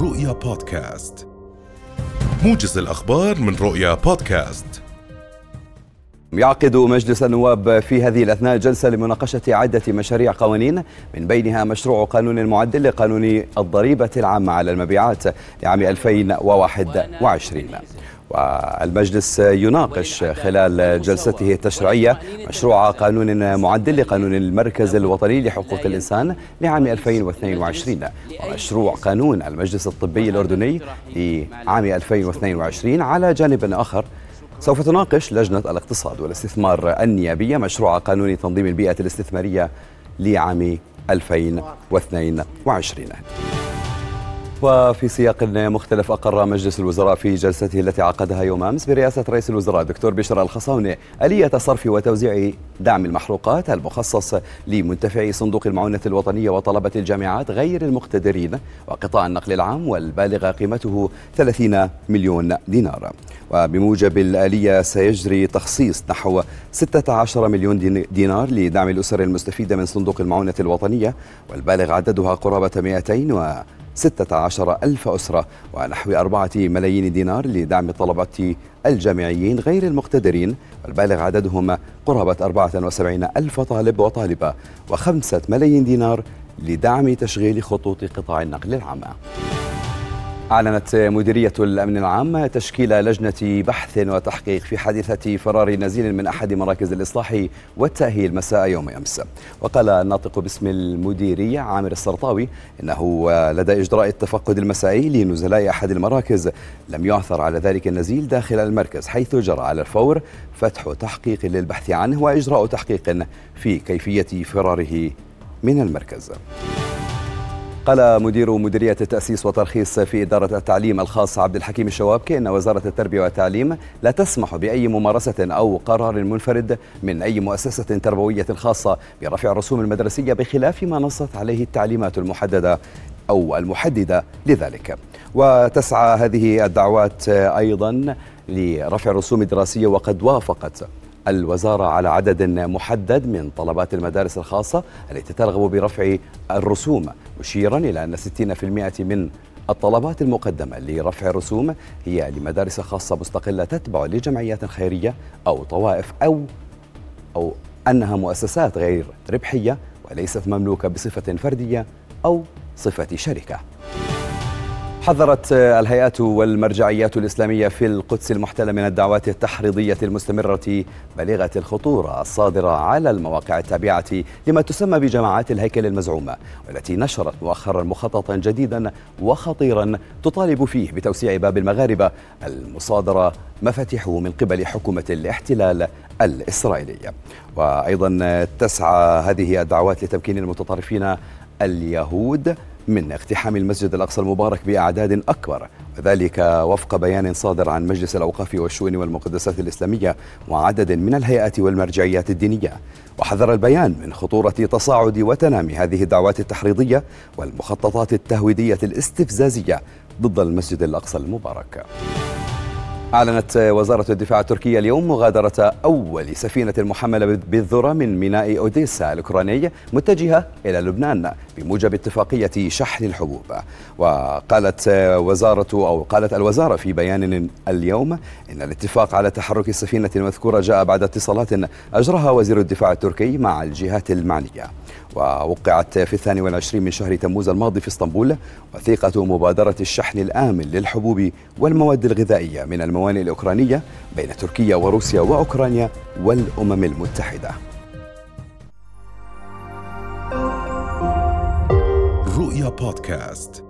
رؤيا بودكاست. موجز الأخبار من رؤيا بودكاست. يعقد مجلس النواب في هذه الأثناء جلسة لمناقشة عدة مشاريع قوانين من بينها مشروع قانون معدل لقانون الضريبة العامة على المبيعات لعام 2021 والمجلس يناقش خلال جلسته التشريعية مشروع قانون معدل لقانون المركز الوطني لحقوق الإنسان لعام 2022 ومشروع قانون المجلس الطبي الأردني لعام 2022 على جانب آخر. سوف تناقش لجنة الاقتصاد والاستثمار النيابية مشروع قانون تنظيم البيئة الاستثمارية لعام 2022 وفي سياق مختلف أقر مجلس الوزراء في جلسته التي عقدها يوم أمس برئاسة رئيس الوزراء دكتور بشر الخصاونة آلية صرف وتوزيع دعم المحروقات المخصص لمنتفعي صندوق المعونة الوطنية وطلبة الجامعات غير المقتدرين وقطاع النقل العام والبالغ قيمته 30 مليون دينار. وبموجب الآلية سيجري تخصيص نحو 16 مليون دينار لدعم الأسر المستفيدة من صندوق المعونة الوطنية والبالغ عددها قرابة 200 و 16 ألف أسرة ونحو أربعة ملايين دينار لدعم طلبة الجامعيين غير المقتدرين والبالغ عددهم قرابة 74 ألف طالب وطالبة وخمسة ملايين دينار لدعم تشغيل خطوط قطاع النقل العام. أعلنت مديرية الأمن العام تشكيل لجنة بحث وتحقيق في حادثة فرار نزيل من أحد مراكز الإصلاح والتأهيل مساء يوم أمس. وقال الناطق باسم المديرية عامر السرطاوي إنه لدى إجراء التفقد المسائي لنزلاء أحد المراكز. لم يعثر على ذلك النزيل داخل المركز حيث جرى على الفور فتح تحقيق للبحث عنه وإجراء تحقيق في كيفية فراره من المركز. قال مدير مديرية التأسيس وترخيص في إدارة التعليم الخاص عبد الحكيم الشوابكي أن وزارة التربية والتعليم لا تسمح بأي ممارسة أو قرار منفرد من أي مؤسسة تربوية خاصة برفع الرسوم المدرسية بخلاف ما نصت عليه التعليمات المحددة أو المحددة لذلك. وتسعى هذه الدعوات أيضا لرفع الرسوم الدراسية وقد وافقت الوزارة على عدد محدد من طلبات المدارس الخاصة التي ترغب برفع الرسوم مشيرا إلى أن 60% من الطلبات المقدمة لرفع الرسوم هي لمدارس خاصة مستقلة تتبع لجمعيات خيرية أو طوائف أو أو أنها مؤسسات غير ربحية وليست مملوكة بصفة فردية أو صفة شركة. حذرت الهيئات والمرجعيات الإسلامية في القدس المحتلة من الدعوات التحريضية المستمرة بليغة الخطورة الصادرة على المواقع التابعة لما تسمى بجماعات الهيكل المزعومة والتي نشرت مؤخرا مخططا جديدا وخطيرا تطالب فيه بتوسيع باب المغاربة المصادرة مفاتيحه من قبل حكومة الاحتلال الإسرائيلية وأيضا تسعى هذه الدعوات لتمكين المتطرفين اليهود من اقتحام المسجد الأقصى المبارك بأعداد أكبر وذلك وفق بيان صادر عن مجلس الأوقاف والشؤون والمقدسات الإسلامية وعدد من الهيئات والمرجعيات الدينية. وحذر البيان من خطورة تصاعد وتنامي هذه الدعوات التحريضية والمخططات التهويدية الاستفزازية ضد المسجد الأقصى المبارك. أعلنت وزارة الدفاع التركية اليوم مغادرة أول سفينة محملة بالذرة من ميناء أوديسا الأوكراني متجهة إلى لبنان بموجب اتفاقية شحن الحبوب. وقالت وزارة أو قالت الوزارة في بيان اليوم إن الاتفاق على تحرك السفينة المذكورة جاء بعد اتصالات أجرها وزير الدفاع التركي مع الجهات المعنية. ووقعت في الثاني والعشرين من شهر تموز الماضي في إسطنبول وثيقة مبادرة الشحن الآمن للحبوب والمواد الغذائية من الموانئ الأوكرانية بين تركيا وروسيا وأوكرانيا والأمم المتحدة. رؤيا بودكاست.